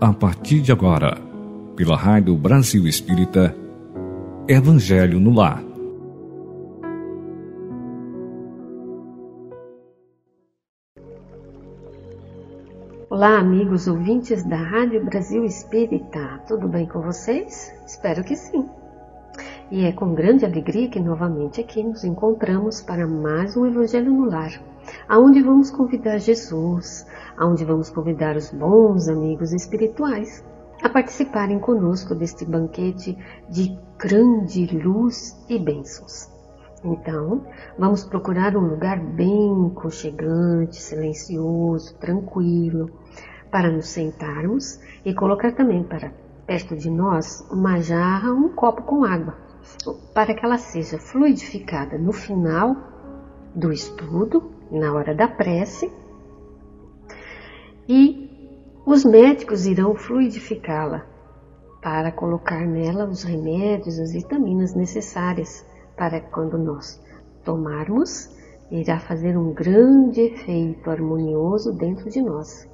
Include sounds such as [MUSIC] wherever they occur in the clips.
a partir de agora, pela Rádio Brasil Espírita, Evangelho no Lar. Olá, amigos ouvintes da Rádio Brasil Espírita, tudo bem com vocês? Espero que sim. E é com grande alegria que novamente aqui nos encontramos para mais um Evangelho no Lar, aonde vamos convidar Jesus, aonde vamos convidar os bons amigos espirituais a participarem conosco deste banquete de grande luz e bênçãos. Então, vamos procurar um lugar bem conchegante, silencioso, tranquilo, para nos sentarmos e colocar também para perto de nós uma jarra, um copo com água para que ela seja fluidificada no final do estudo, na hora da prece, e os médicos irão fluidificá-la para colocar nela os remédios, as vitaminas necessárias para quando nós tomarmos, irá fazer um grande efeito harmonioso dentro de nós.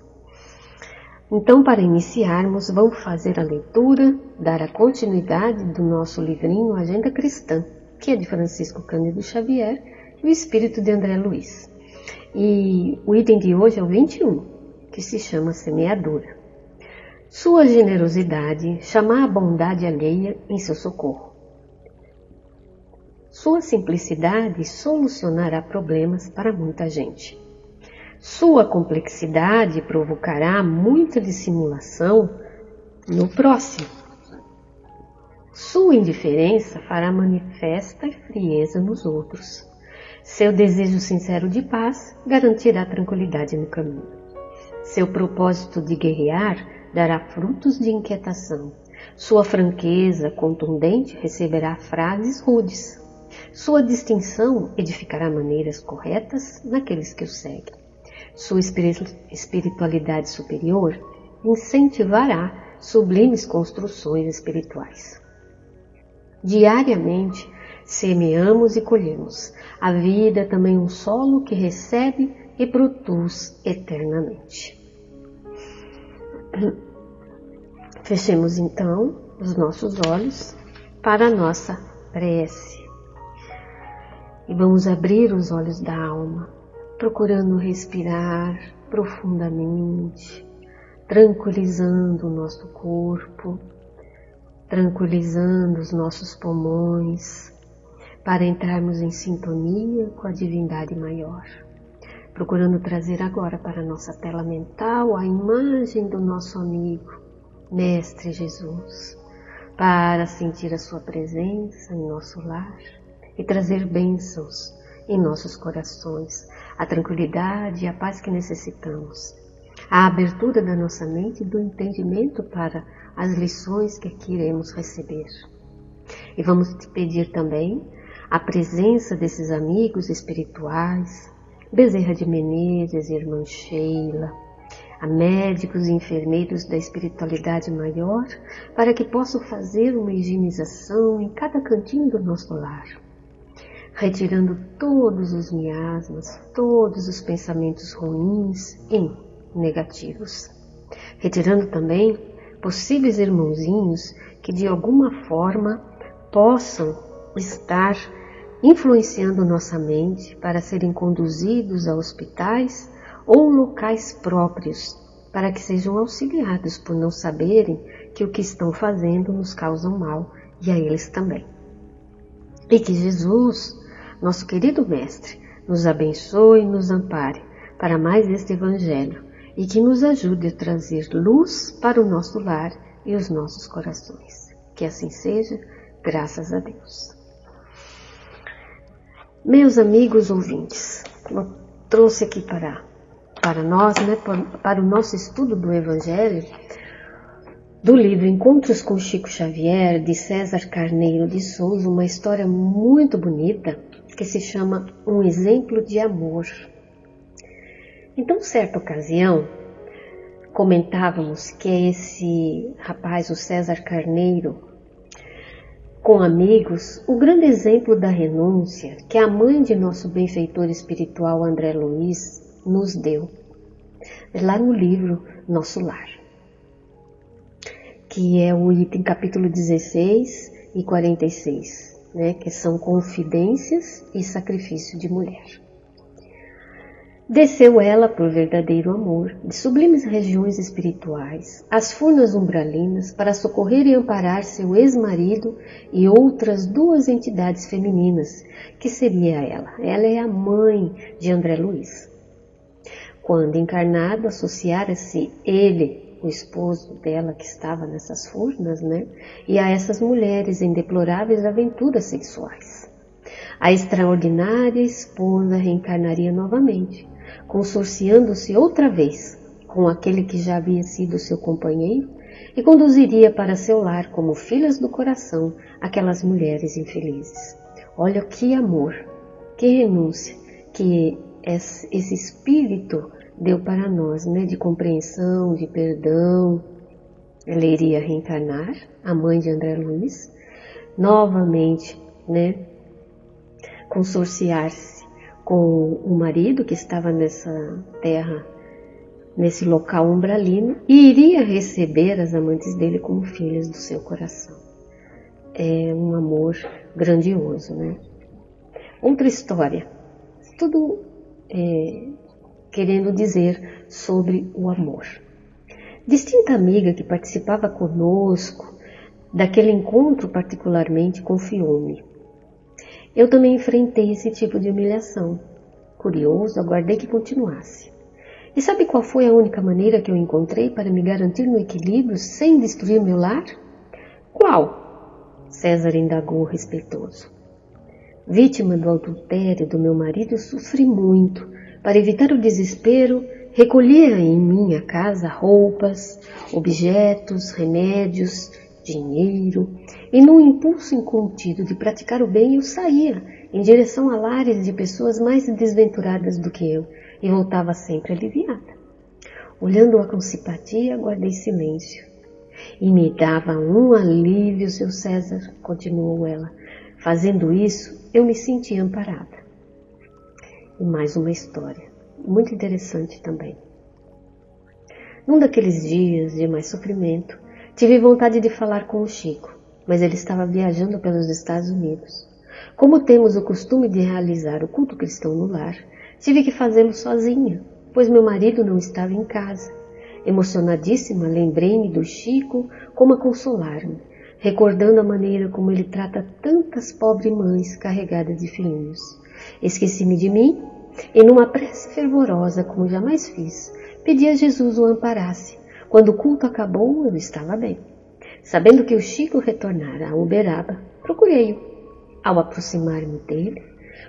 Então, para iniciarmos, vamos fazer a leitura, dar a continuidade do nosso livrinho Agenda Cristã, que é de Francisco Cândido Xavier e o Espírito de André Luiz. E o item de hoje é o 21, que se chama Semeadura. Sua generosidade chama a bondade alheia em seu socorro. Sua simplicidade solucionará problemas para muita gente. Sua complexidade provocará muita dissimulação no próximo. Sua indiferença fará manifesta frieza nos outros. Seu desejo sincero de paz garantirá tranquilidade no caminho. Seu propósito de guerrear dará frutos de inquietação. Sua franqueza contundente receberá frases rudes. Sua distinção edificará maneiras corretas naqueles que o seguem. Sua espiritualidade superior incentivará sublimes construções espirituais. Diariamente semeamos e colhemos. A vida é também um solo que recebe e produz eternamente. Fechemos então os nossos olhos para a nossa prece. E vamos abrir os olhos da alma procurando respirar profundamente, tranquilizando o nosso corpo, tranquilizando os nossos pulmões, para entrarmos em sintonia com a divindade maior. Procurando trazer agora para a nossa tela mental a imagem do nosso amigo, Mestre Jesus, para sentir a sua presença em nosso lar e trazer bênçãos em nossos corações, a tranquilidade e a paz que necessitamos, a abertura da nossa mente e do entendimento para as lições que aqui iremos receber. E vamos te pedir também a presença desses amigos espirituais, Bezerra de Menezes, irmã Sheila, a médicos e enfermeiros da espiritualidade maior, para que possam fazer uma higienização em cada cantinho do nosso lar retirando todos os miasmas, todos os pensamentos ruins e negativos. Retirando também possíveis irmãozinhos que de alguma forma possam estar influenciando nossa mente para serem conduzidos a hospitais ou locais próprios, para que sejam auxiliados por não saberem que o que estão fazendo nos causa mal e a eles também. E que Jesus nosso querido Mestre, nos abençoe e nos ampare para mais este Evangelho e que nos ajude a trazer luz para o nosso lar e os nossos corações. Que assim seja, graças a Deus. Meus amigos ouvintes, eu trouxe aqui para, para nós, né, para o nosso estudo do Evangelho, do livro Encontros com Chico Xavier, de César Carneiro de Souza, uma história muito bonita que se chama Um Exemplo de Amor. Então, certa ocasião, comentávamos que esse rapaz, o César Carneiro, com amigos, o grande exemplo da renúncia que a mãe de nosso benfeitor espiritual André Luiz nos deu, lá no livro Nosso Lar. que é o item capítulo 16 e 46, né, que são confidências e sacrifício de mulher. Desceu ela por verdadeiro amor, de sublimes regiões espirituais, às furnas umbralinas, para socorrer e amparar seu ex-marido e outras duas entidades femininas, que seria ela. Ela é a mãe de André Luiz. Quando encarnado, associara-se ele, o esposo dela que estava nessas furnas, né, e a essas mulheres em deploráveis aventuras sexuais. A extraordinária esposa reencarnaria novamente, consorciando-se outra vez com aquele que já havia sido seu companheiro e conduziria para seu lar como filhas do coração aquelas mulheres infelizes. Olha que amor, que renúncia que esse espírito deu para nós, né, de compreensão, de perdão. Ela iria reencarnar, a mãe de André Luiz, novamente, né, consorciar-se com o marido que estava nessa terra, nesse local umbralino, e iria receber as amantes dele como filhas do seu coração. É um amor grandioso, né? Outra história, tudo é, querendo dizer sobre o amor. Distinta amiga que participava conosco daquele encontro particularmente confiou-me eu também enfrentei esse tipo de humilhação. Curioso, aguardei que continuasse. E sabe qual foi a única maneira que eu encontrei para me garantir no equilíbrio sem destruir meu lar? Qual? César indagou respeitoso. Vítima do adultério do meu marido, sofri muito. Para evitar o desespero, recolhia em minha casa roupas, objetos, remédios, dinheiro, e num impulso incontido de praticar o bem, eu saía em direção a lares de pessoas mais desventuradas do que eu e voltava sempre aliviada. Olhando-a com simpatia, guardei silêncio. E me dava um alívio, seu César, continuou ela. Fazendo isso, eu me senti amparada. E mais uma história, muito interessante também. Num daqueles dias de mais sofrimento, tive vontade de falar com o Chico mas ele estava viajando pelos Estados Unidos. Como temos o costume de realizar o culto cristão no lar, tive que fazê-lo sozinha, pois meu marido não estava em casa. Emocionadíssima, lembrei-me do Chico como a consolar-me, recordando a maneira como ele trata tantas pobres mães carregadas de filhinhos. Esqueci-me de mim e, numa prece fervorosa como jamais fiz, pedi a Jesus o amparasse. Quando o culto acabou, eu estava bem. Sabendo que o Chico retornara a Uberaba, procurei-o. Ao aproximar-me dele,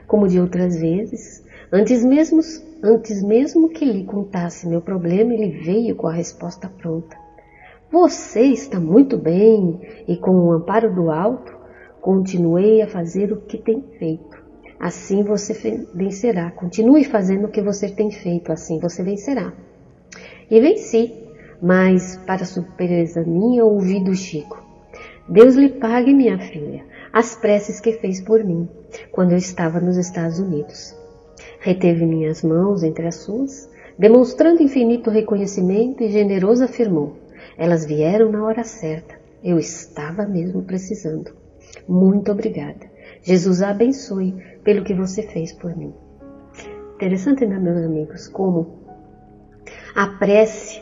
como de outras vezes, antes mesmo, antes mesmo que lhe contasse meu problema, ele veio com a resposta pronta. Você está muito bem e com o amparo do alto, continuei a fazer o que tem feito. Assim você vencerá. Continue fazendo o que você tem feito, assim você vencerá. E venci mas, para surpresa minha, ouvi do Chico: Deus lhe pague, minha filha, as preces que fez por mim quando eu estava nos Estados Unidos. Reteve minhas mãos entre as suas, demonstrando infinito reconhecimento e generoso afirmou: Elas vieram na hora certa. Eu estava mesmo precisando. Muito obrigada. Jesus a abençoe pelo que você fez por mim. Interessante, né, meus amigos, como a prece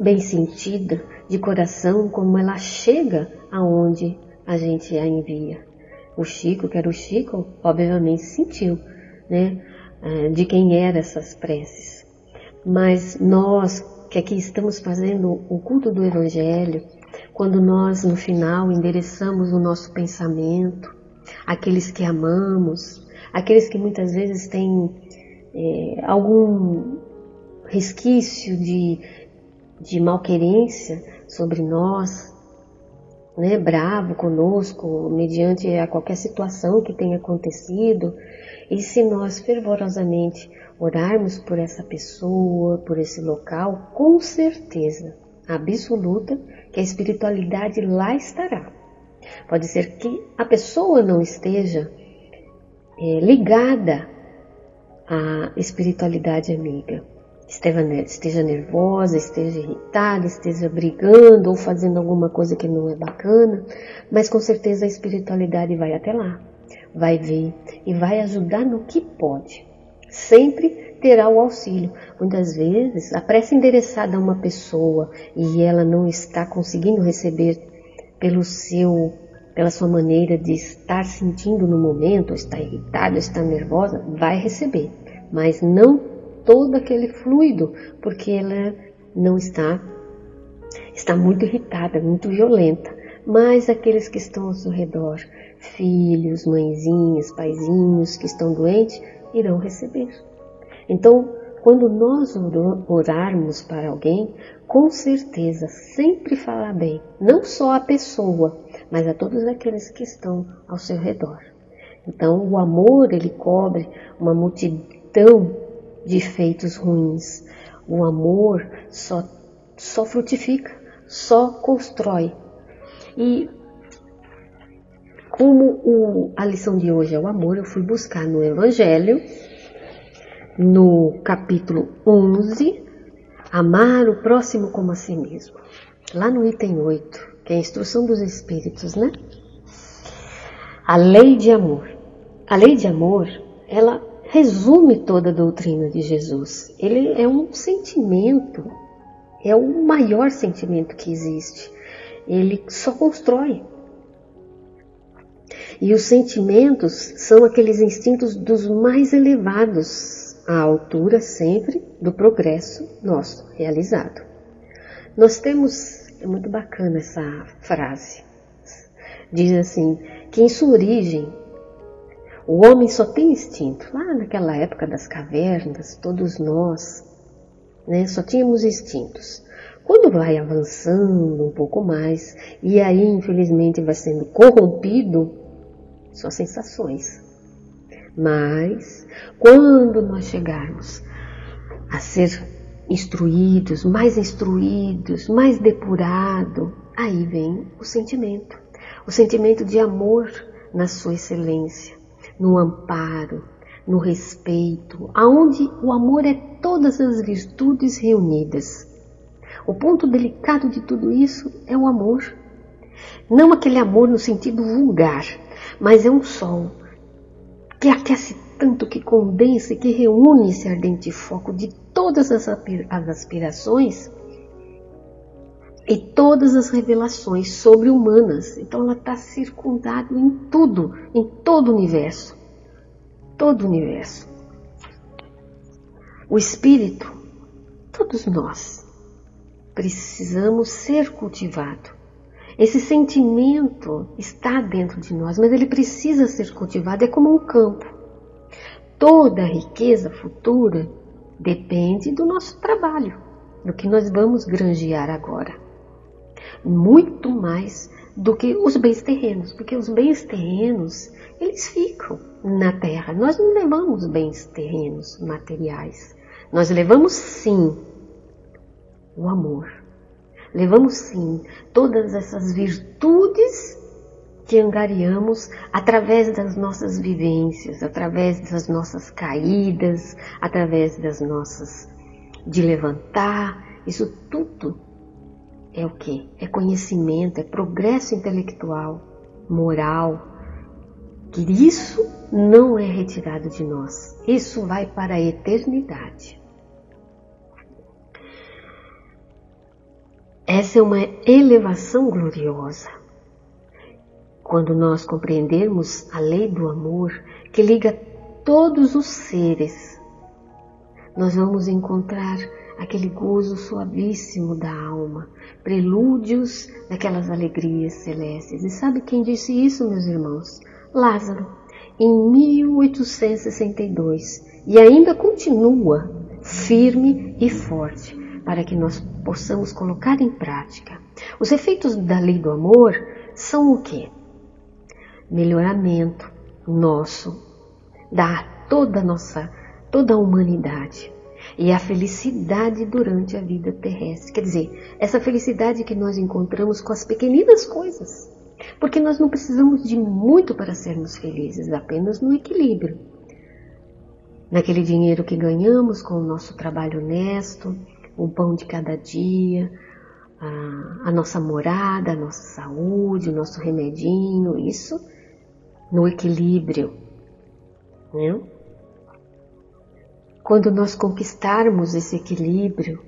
bem sentida, de coração, como ela chega aonde a gente a envia. O Chico, que era o Chico, obviamente sentiu, né, é, de quem eram essas preces. Mas nós que aqui estamos fazendo o culto do Evangelho, quando nós no final endereçamos o nosso pensamento, aqueles que amamos, aqueles que muitas vezes têm é, algum resquício de de malquerência sobre nós, né, bravo conosco, mediante a qualquer situação que tenha acontecido, e se nós fervorosamente orarmos por essa pessoa, por esse local, com certeza absoluta que a espiritualidade lá estará. Pode ser que a pessoa não esteja é, ligada à espiritualidade amiga, esteja nervosa, esteja irritada, esteja brigando ou fazendo alguma coisa que não é bacana, mas com certeza a espiritualidade vai até lá, vai ver e vai ajudar no que pode. Sempre terá o auxílio. Muitas vezes a prece endereçada a uma pessoa e ela não está conseguindo receber pelo seu pela sua maneira de estar sentindo no momento, está irritada, está nervosa, vai receber, mas não todo aquele fluido, porque ela não está está muito irritada, muito violenta. Mas aqueles que estão ao seu redor, filhos, mãezinhas, paizinhos que estão doentes, irão receber. Então, quando nós orarmos para alguém, com certeza sempre falar bem, não só a pessoa, mas a todos aqueles que estão ao seu redor. Então, o amor ele cobre uma multidão de efeitos ruins. O amor só, só frutifica, só constrói. E como o, a lição de hoje é o amor, eu fui buscar no Evangelho, no capítulo 11, amar o próximo como a si mesmo. Lá no item 8, que é a instrução dos Espíritos, né? A lei de amor. A lei de amor, ela resume toda a doutrina de Jesus. Ele é um sentimento, é o maior sentimento que existe. Ele só constrói. E os sentimentos são aqueles instintos dos mais elevados, à altura sempre do progresso nosso realizado. Nós temos, é muito bacana essa frase, diz assim, que em sua origem o homem só tem instinto. Lá naquela época das cavernas, todos nós né, só tínhamos instintos. Quando vai avançando um pouco mais, e aí infelizmente vai sendo corrompido, só sensações. Mas quando nós chegarmos a ser instruídos, mais instruídos, mais depurado, aí vem o sentimento. O sentimento de amor na sua excelência no amparo, no respeito, aonde o amor é todas as virtudes reunidas. O ponto delicado de tudo isso é o amor. Não aquele amor no sentido vulgar, mas é um sol que aquece tanto, que condensa e que reúne esse ardente foco de todas as aspirações e todas as revelações sobre-humanas. Então ela está circundada em tudo, em todo o universo. Todo o universo. O espírito, todos nós, precisamos ser cultivado. Esse sentimento está dentro de nós, mas ele precisa ser cultivado, é como um campo. Toda a riqueza futura depende do nosso trabalho, do que nós vamos granjear agora muito mais do que os bens terrenos, porque os bens terrenos, eles ficam na terra. Nós não levamos bens terrenos, materiais. Nós levamos sim o amor. Levamos sim todas essas virtudes que angariamos através das nossas vivências, através das nossas caídas, através das nossas de levantar, isso tudo é o que? É conhecimento, é progresso intelectual, moral. Que isso não é retirado de nós. Isso vai para a eternidade. Essa é uma elevação gloriosa. Quando nós compreendermos a lei do amor que liga todos os seres, nós vamos encontrar aquele gozo suavíssimo da alma, prelúdios daquelas alegrias celestes. E sabe quem disse isso, meus irmãos? Lázaro, em 1862, e ainda continua firme e forte para que nós possamos colocar em prática. Os efeitos da lei do amor são o quê? Melhoramento nosso, da toda a nossa, toda a humanidade e a felicidade durante a vida terrestre. Quer dizer, essa felicidade que nós encontramos com as pequeninas coisas. Porque nós não precisamos de muito para sermos felizes, apenas no equilíbrio. naquele dinheiro que ganhamos com o nosso trabalho honesto, o pão de cada dia, a, a nossa morada, a nossa saúde, o nosso remedinho, isso no equilíbrio. Né? Quando nós conquistarmos esse equilíbrio,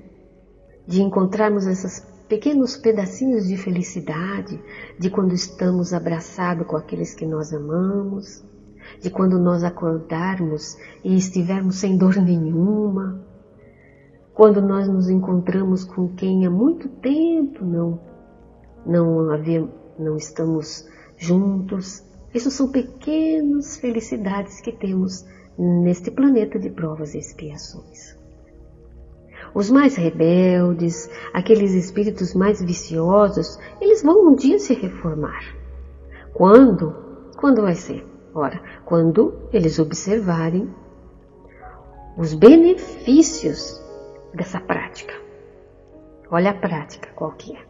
de encontrarmos esses pequenos pedacinhos de felicidade, de quando estamos abraçados com aqueles que nós amamos, de quando nós acordarmos e estivermos sem dor [LAUGHS] nenhuma, quando nós nos encontramos com quem há muito tempo não não havia, não estamos juntos. Isso são pequenas felicidades que temos neste planeta de provas e expiações. Os mais rebeldes, aqueles espíritos mais viciosos, eles vão um dia se reformar. Quando? Quando vai ser? Ora, quando eles observarem os benefícios dessa prática. Olha a prática qual que é.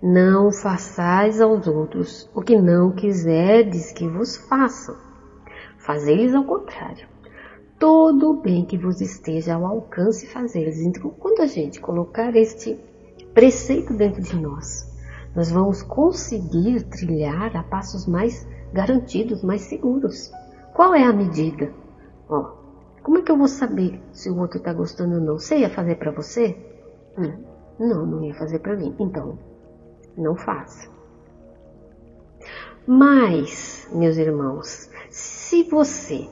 Não façais aos outros o que não quiserdes que vos façam. Fazei-lhes ao contrário todo o bem que vos esteja ao alcance fazer. Então, quando a gente colocar este preceito dentro de nós, nós vamos conseguir trilhar a passos mais garantidos, mais seguros. Qual é a medida? Ó, como é que eu vou saber se o outro está gostando ou não? Você ia fazer para você? Hum, não, não ia fazer para mim. Então, não faça. Mas, meus irmãos, se você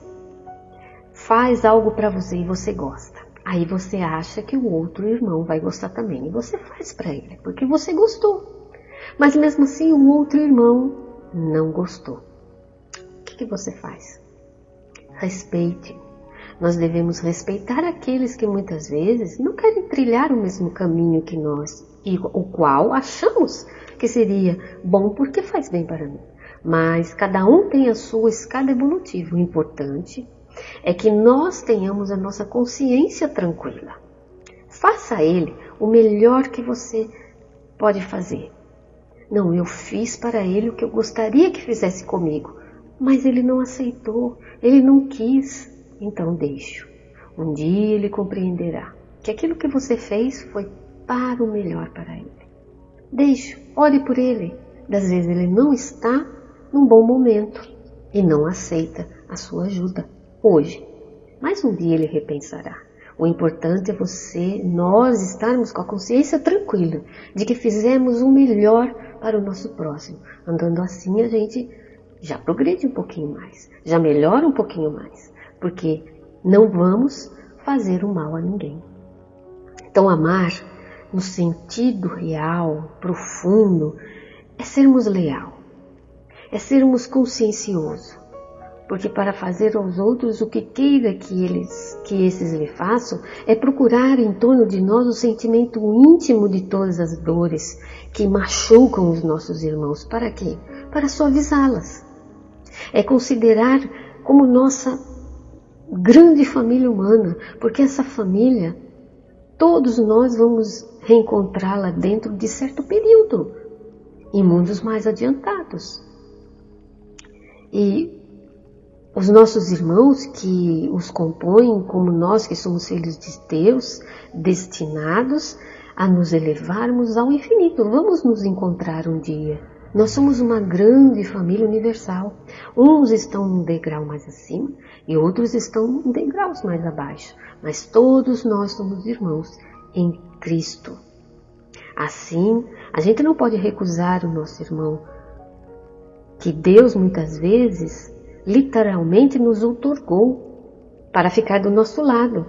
faz algo para você e você gosta. Aí você acha que o outro irmão vai gostar também e você faz para ele, porque você gostou. Mas mesmo assim o outro irmão não gostou. O que, que você faz? Respeite. Nós devemos respeitar aqueles que muitas vezes não querem trilhar o mesmo caminho que nós, e o qual achamos que seria bom porque faz bem para mim. Mas cada um tem a sua escada evolutiva. O importante é que nós tenhamos a nossa consciência tranquila. Faça a Ele o melhor que você pode fazer. Não, eu fiz para Ele o que eu gostaria que fizesse comigo, mas Ele não aceitou, Ele não quis, então deixo. Um dia Ele compreenderá que aquilo que você fez foi para o melhor para Ele. Deixo, ore por Ele. Das vezes Ele não está num bom momento e não aceita a sua ajuda hoje. Mas um dia ele repensará. O importante é você, nós estarmos com a consciência tranquila de que fizemos o melhor para o nosso próximo. Andando assim, a gente já progride um pouquinho mais, já melhora um pouquinho mais, porque não vamos fazer o mal a ninguém. Então, amar no sentido real, profundo, é sermos leal, é sermos conscienciosos, porque para fazer aos outros o que queira que eles que esses lhe façam é procurar em torno de nós o sentimento íntimo de todas as dores que machucam os nossos irmãos. Para quê? Para suavizá-las. É considerar como nossa grande família humana, porque essa família todos nós vamos reencontrá-la dentro de certo período, em mundos mais adiantados. E os nossos irmãos que os compõem, como nós que somos filhos de Deus, destinados a nos elevarmos ao infinito. Vamos nos encontrar um dia. Nós somos uma grande família universal. Uns estão um degrau mais acima e outros estão um degraus mais abaixo, mas todos nós somos irmãos em Cristo. Assim, a gente não pode recusar o nosso irmão, que Deus muitas vezes literalmente nos outorgou para ficar do nosso lado.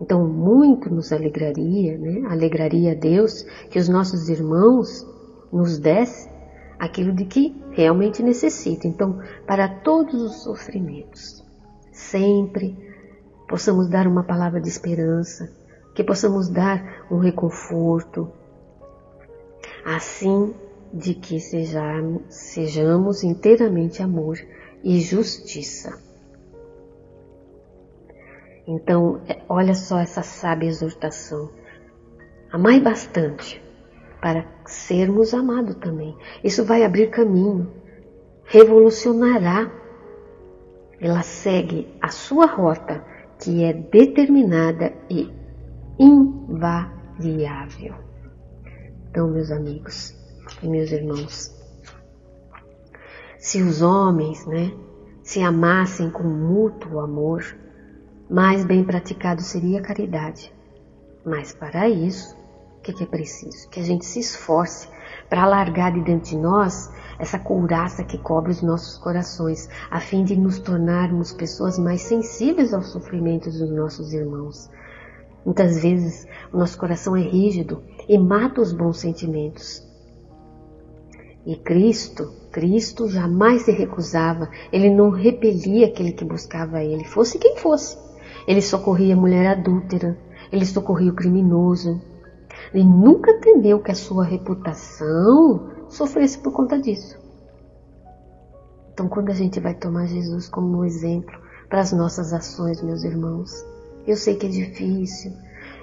Então, muito nos alegraria, né? Alegraria a Deus que os nossos irmãos nos dessem aquilo de que realmente necessita. Então, para todos os sofrimentos, sempre possamos dar uma palavra de esperança, que possamos dar um reconforto, assim de que sejamos, sejamos inteiramente amor e justiça. Então, é, olha só essa sábia exortação. Amai bastante para sermos amados também. Isso vai abrir caminho, revolucionará. Ela segue a sua rota que é determinada e invariável. Então, meus amigos e meus irmãos, se os homens, né, se amassem com mútuo amor, mais bem praticado seria a caridade. Mas para isso, o que, é preciso? Que a gente se esforce para alargar de dentro de nós essa couraça que cobre os nossos corações, a fim de nos tornarmos pessoas mais sensíveis aos sofrimentos dos nossos irmãos. Muitas vezes o nosso coração é rígido e mata os bons sentimentos. E Cristo, Cristo jamais se recusava, ele não repelia aquele que buscava ele, fosse quem fosse. Ele socorria a mulher adúltera, ele socorria o criminoso. Ele nunca temeu que a sua reputação sofresse por conta disso. Então, quando a gente vai tomar Jesus como exemplo para as nossas ações, meus irmãos, eu sei que é difícil,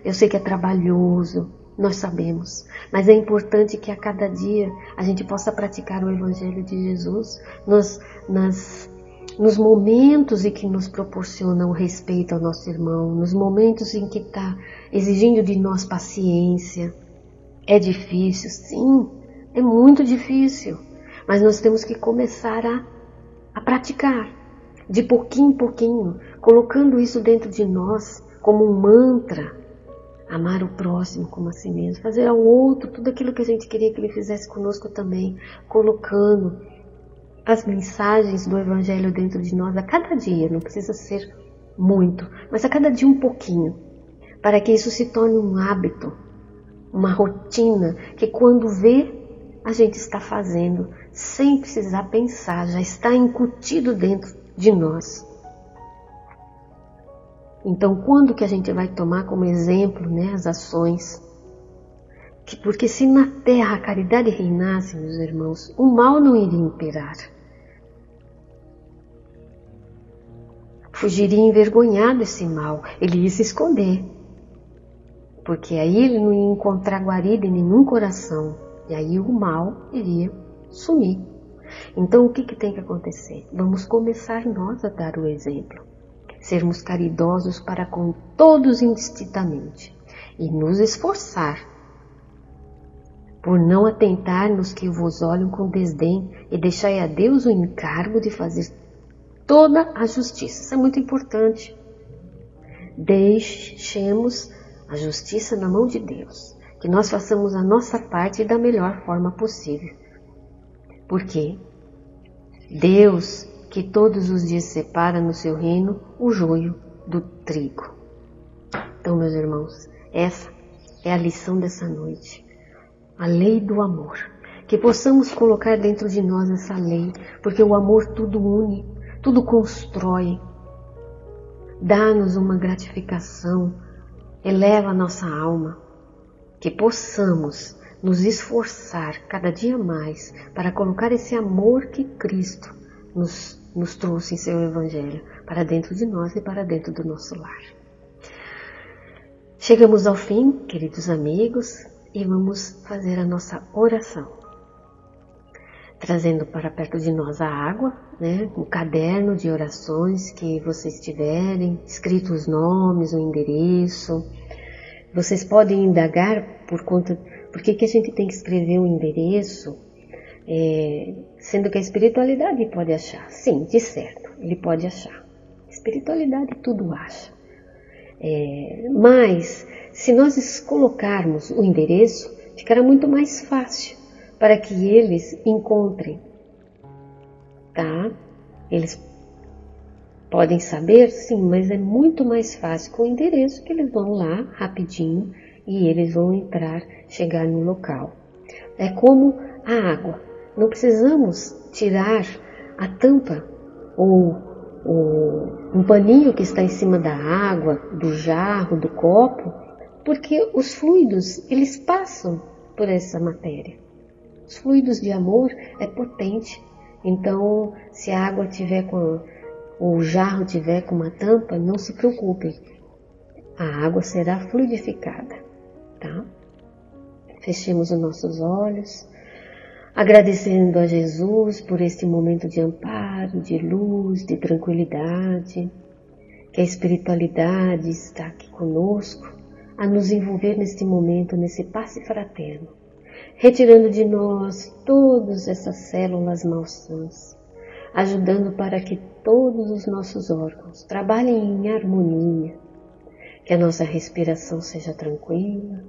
eu sei que é trabalhoso, nós sabemos, mas é importante que a cada dia a gente possa praticar o Evangelho de Jesus nos, nas, nos momentos em que nos proporcionam respeito ao nosso irmão, nos momentos em que está exigindo de nós paciência. É difícil, sim, é muito difícil, mas nós temos que começar a, a praticar, de pouquinho em pouquinho, colocando isso dentro de nós como um mantra. Amar o próximo como a si mesmo, fazer ao outro tudo aquilo que a gente queria que ele fizesse conosco também, colocando as mensagens do Evangelho dentro de nós a cada dia, não precisa ser muito, mas a cada dia um pouquinho, para que isso se torne um hábito, uma rotina que quando vê a gente está fazendo sem precisar pensar, já está incutido dentro de nós. Então, quando que a gente vai tomar como exemplo né, as ações? Que, porque se na terra a caridade reinasse, meus irmãos, o mal não iria imperar. Fugiria envergonhado esse mal, ele ia se esconder. Porque aí ele não ia encontrar guarida em nenhum coração. E aí o mal iria sumir. Então o que, que tem que acontecer? Vamos começar nós a dar o exemplo. Sermos caridosos para com todos indistintamente e nos esforçar por não atentar nos que vos olham com desdém e deixai a Deus o encargo de fazer toda a justiça. Isso é muito importante. Deixemos a justiça na mão de Deus que nós façamos a nossa parte da melhor forma possível. Porque Deus, que todos os dias separa no seu reino o joio do trigo. Então, meus irmãos, essa é a lição dessa noite. A lei do amor. Que possamos colocar dentro de nós essa lei, porque o amor tudo une, tudo constrói, dá-nos uma gratificação, eleva a nossa alma que possamos nos esforçar cada dia mais para colocar esse amor que Cristo nos, nos trouxe em seu Evangelho para dentro de nós e para dentro do nosso lar. Chegamos ao fim, queridos amigos, e vamos fazer a nossa oração. Trazendo para perto de nós a água, né, um caderno de orações que vocês tiverem, escrito os nomes, o endereço, vocês podem indagar por conta. Por que, que a gente tem que escrever um endereço, é, sendo que a espiritualidade pode achar? Sim, de certo, ele pode achar. Espiritualidade tudo acha. É, mas, se nós colocarmos o endereço, ficará muito mais fácil para que eles encontrem. Tá? Eles Podem saber? Sim, mas é muito mais fácil com o endereço que eles vão lá rapidinho e eles vão entrar, chegar no local. É como a água. Não precisamos tirar a tampa ou, um paninho que está em cima da água, do jarro, do copo, porque os fluidos eles passam por essa matéria. Os fluidos de amor é potente. Então, se a água tiver com ou o jarro tiver com uma tampa, não se preocupe, a água será fluidificada, tá? Fechemos os nossos olhos, agradecendo a Jesus por este momento de amparo, de luz, de tranquilidade. que a espiritualidade está aqui conosco a nos envolver neste momento, nesse passe fraterno, retirando de nós todas essas células malsãs, ajudando para que todos os nossos órgãos trabalhem em harmonia, que a nossa respiração seja tranquila,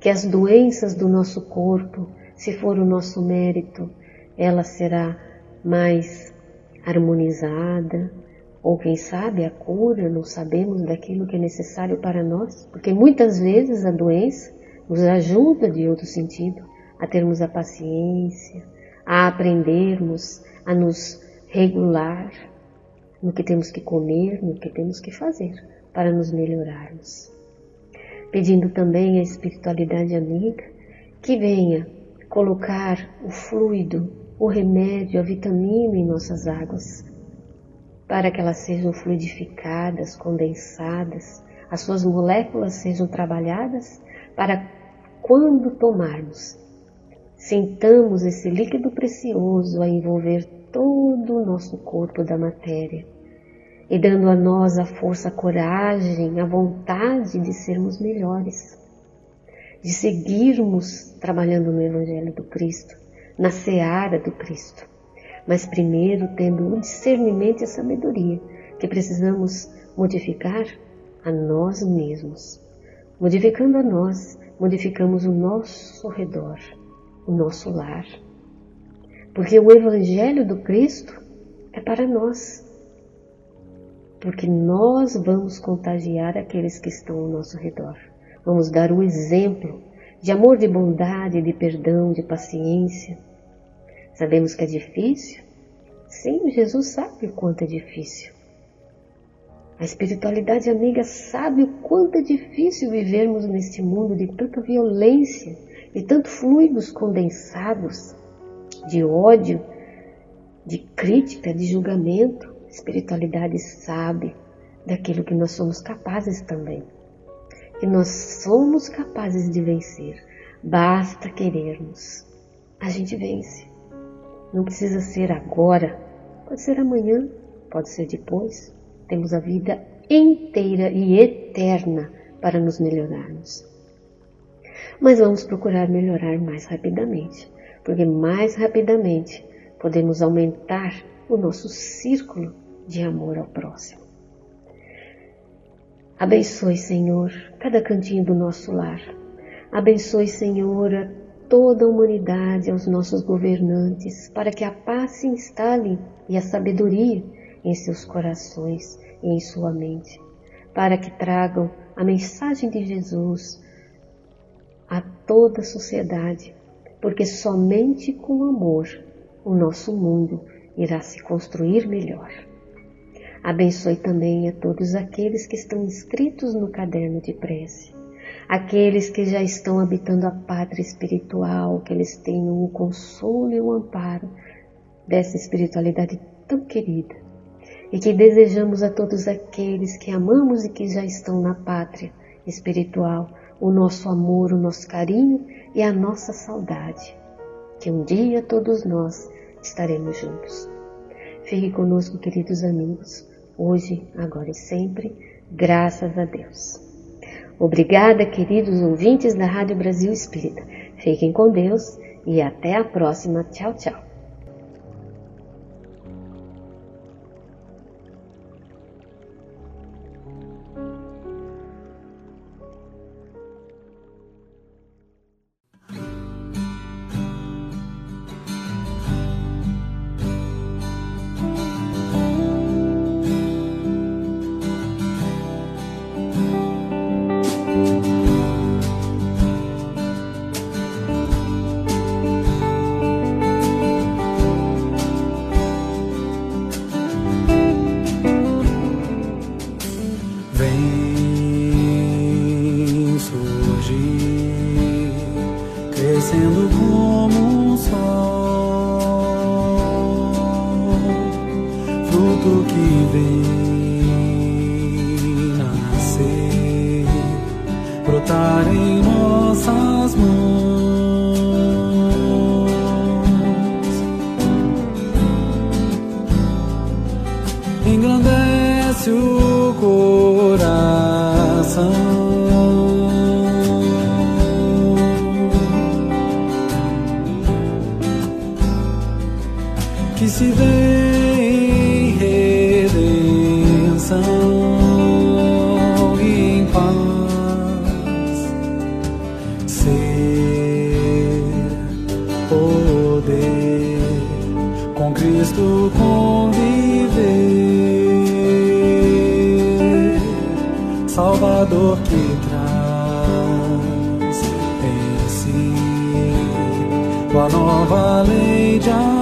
que as doenças do nosso corpo, se for o nosso mérito, ela será mais harmonizada, ou quem sabe a cura, não sabemos daquilo que é necessário para nós, porque muitas vezes a doença nos ajuda de outro sentido a termos a paciência, a aprendermos a nos regular no que temos que comer, no que temos que fazer para nos melhorarmos. Pedindo também à espiritualidade amiga que venha colocar o fluido, o remédio, a vitamina em nossas águas para que elas sejam fluidificadas, condensadas, as suas moléculas sejam trabalhadas para quando tomarmos, sintamos esse líquido precioso a envolver todo o nosso corpo da matéria e dando a nós a força, a coragem, a vontade de sermos melhores, de seguirmos trabalhando no Evangelho do Cristo, na seara do Cristo mas primeiro tendo o discernimento e a sabedoria que precisamos modificar a nós mesmos. Modificando a nós, modificamos o nosso redor, o nosso lar. Porque o Evangelho do Cristo é para nós. Porque nós vamos contagiar aqueles que estão ao nosso redor. Vamos dar o exemplo de amor, de bondade, de perdão, de paciência, Sabemos que é difícil? Sim, Jesus sabe o quanto é difícil. A espiritualidade amiga sabe o quanto é difícil vivermos neste mundo de tanta violência, de tantos fluidos condensados, de ódio, de crítica, de julgamento. A espiritualidade sabe daquilo que nós somos capazes também. Que nós somos capazes de vencer. Basta querermos. A gente vence. Não precisa ser agora, pode ser amanhã, pode ser depois. Temos a vida inteira e eterna para nos melhorarmos. Mas vamos procurar melhorar mais rapidamente, porque mais rapidamente podemos aumentar o nosso círculo de amor ao próximo. Abençoe, Senhor, cada cantinho do nosso lar. Abençoe, Senhor, a toda a humanidade, aos nossos governantes, para que a paz se instale e a sabedoria em seus corações e em sua mente, para que tragam a mensagem de Jesus a toda a sociedade, porque somente com amor o nosso mundo irá se construir melhor. Abençoe também a todos aqueles que estão inscritos no caderno de prece aqueles que já estão habitando a pátria espiritual, que eles tenham o consolo e o amparo dessa espiritualidade tão querida. E que desejamos a todos aqueles que amamos e que já estão na pátria espiritual o nosso amor, o nosso carinho e a nossa saudade. Que um dia todos nós estaremos juntos. Fique conosco, queridos amigos, hoje, agora e sempre, graças a Deus. Obrigada, queridos ouvintes da Rádio Brasil Espírita. Fiquem com Deus e até a próxima. Tchau, tchau. que se vê em redenção e em paz. Ser, poder, com Cristo conviver, Salvador que traz em si a nova lei de amor.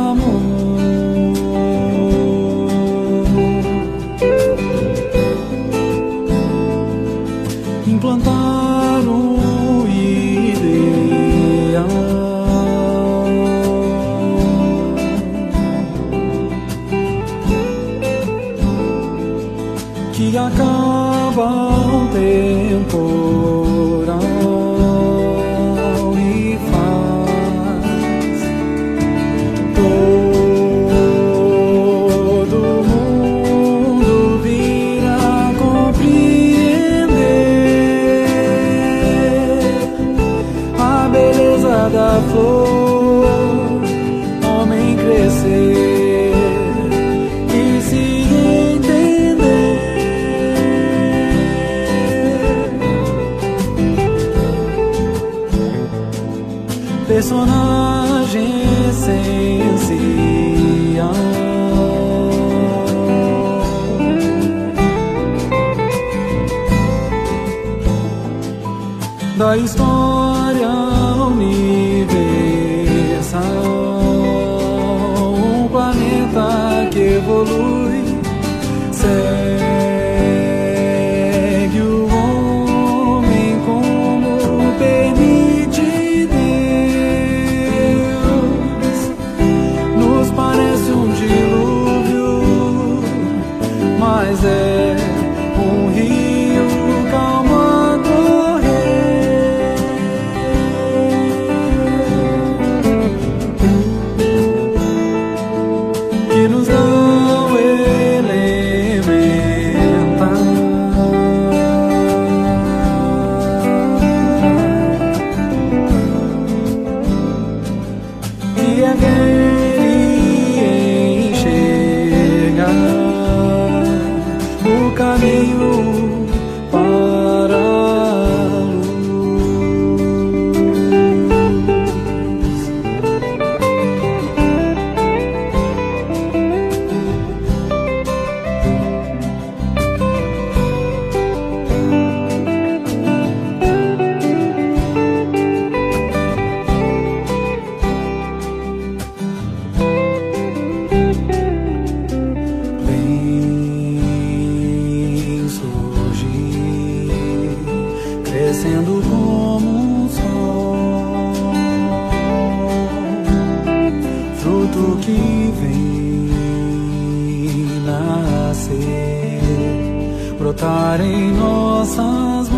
brotar em nossas mãos.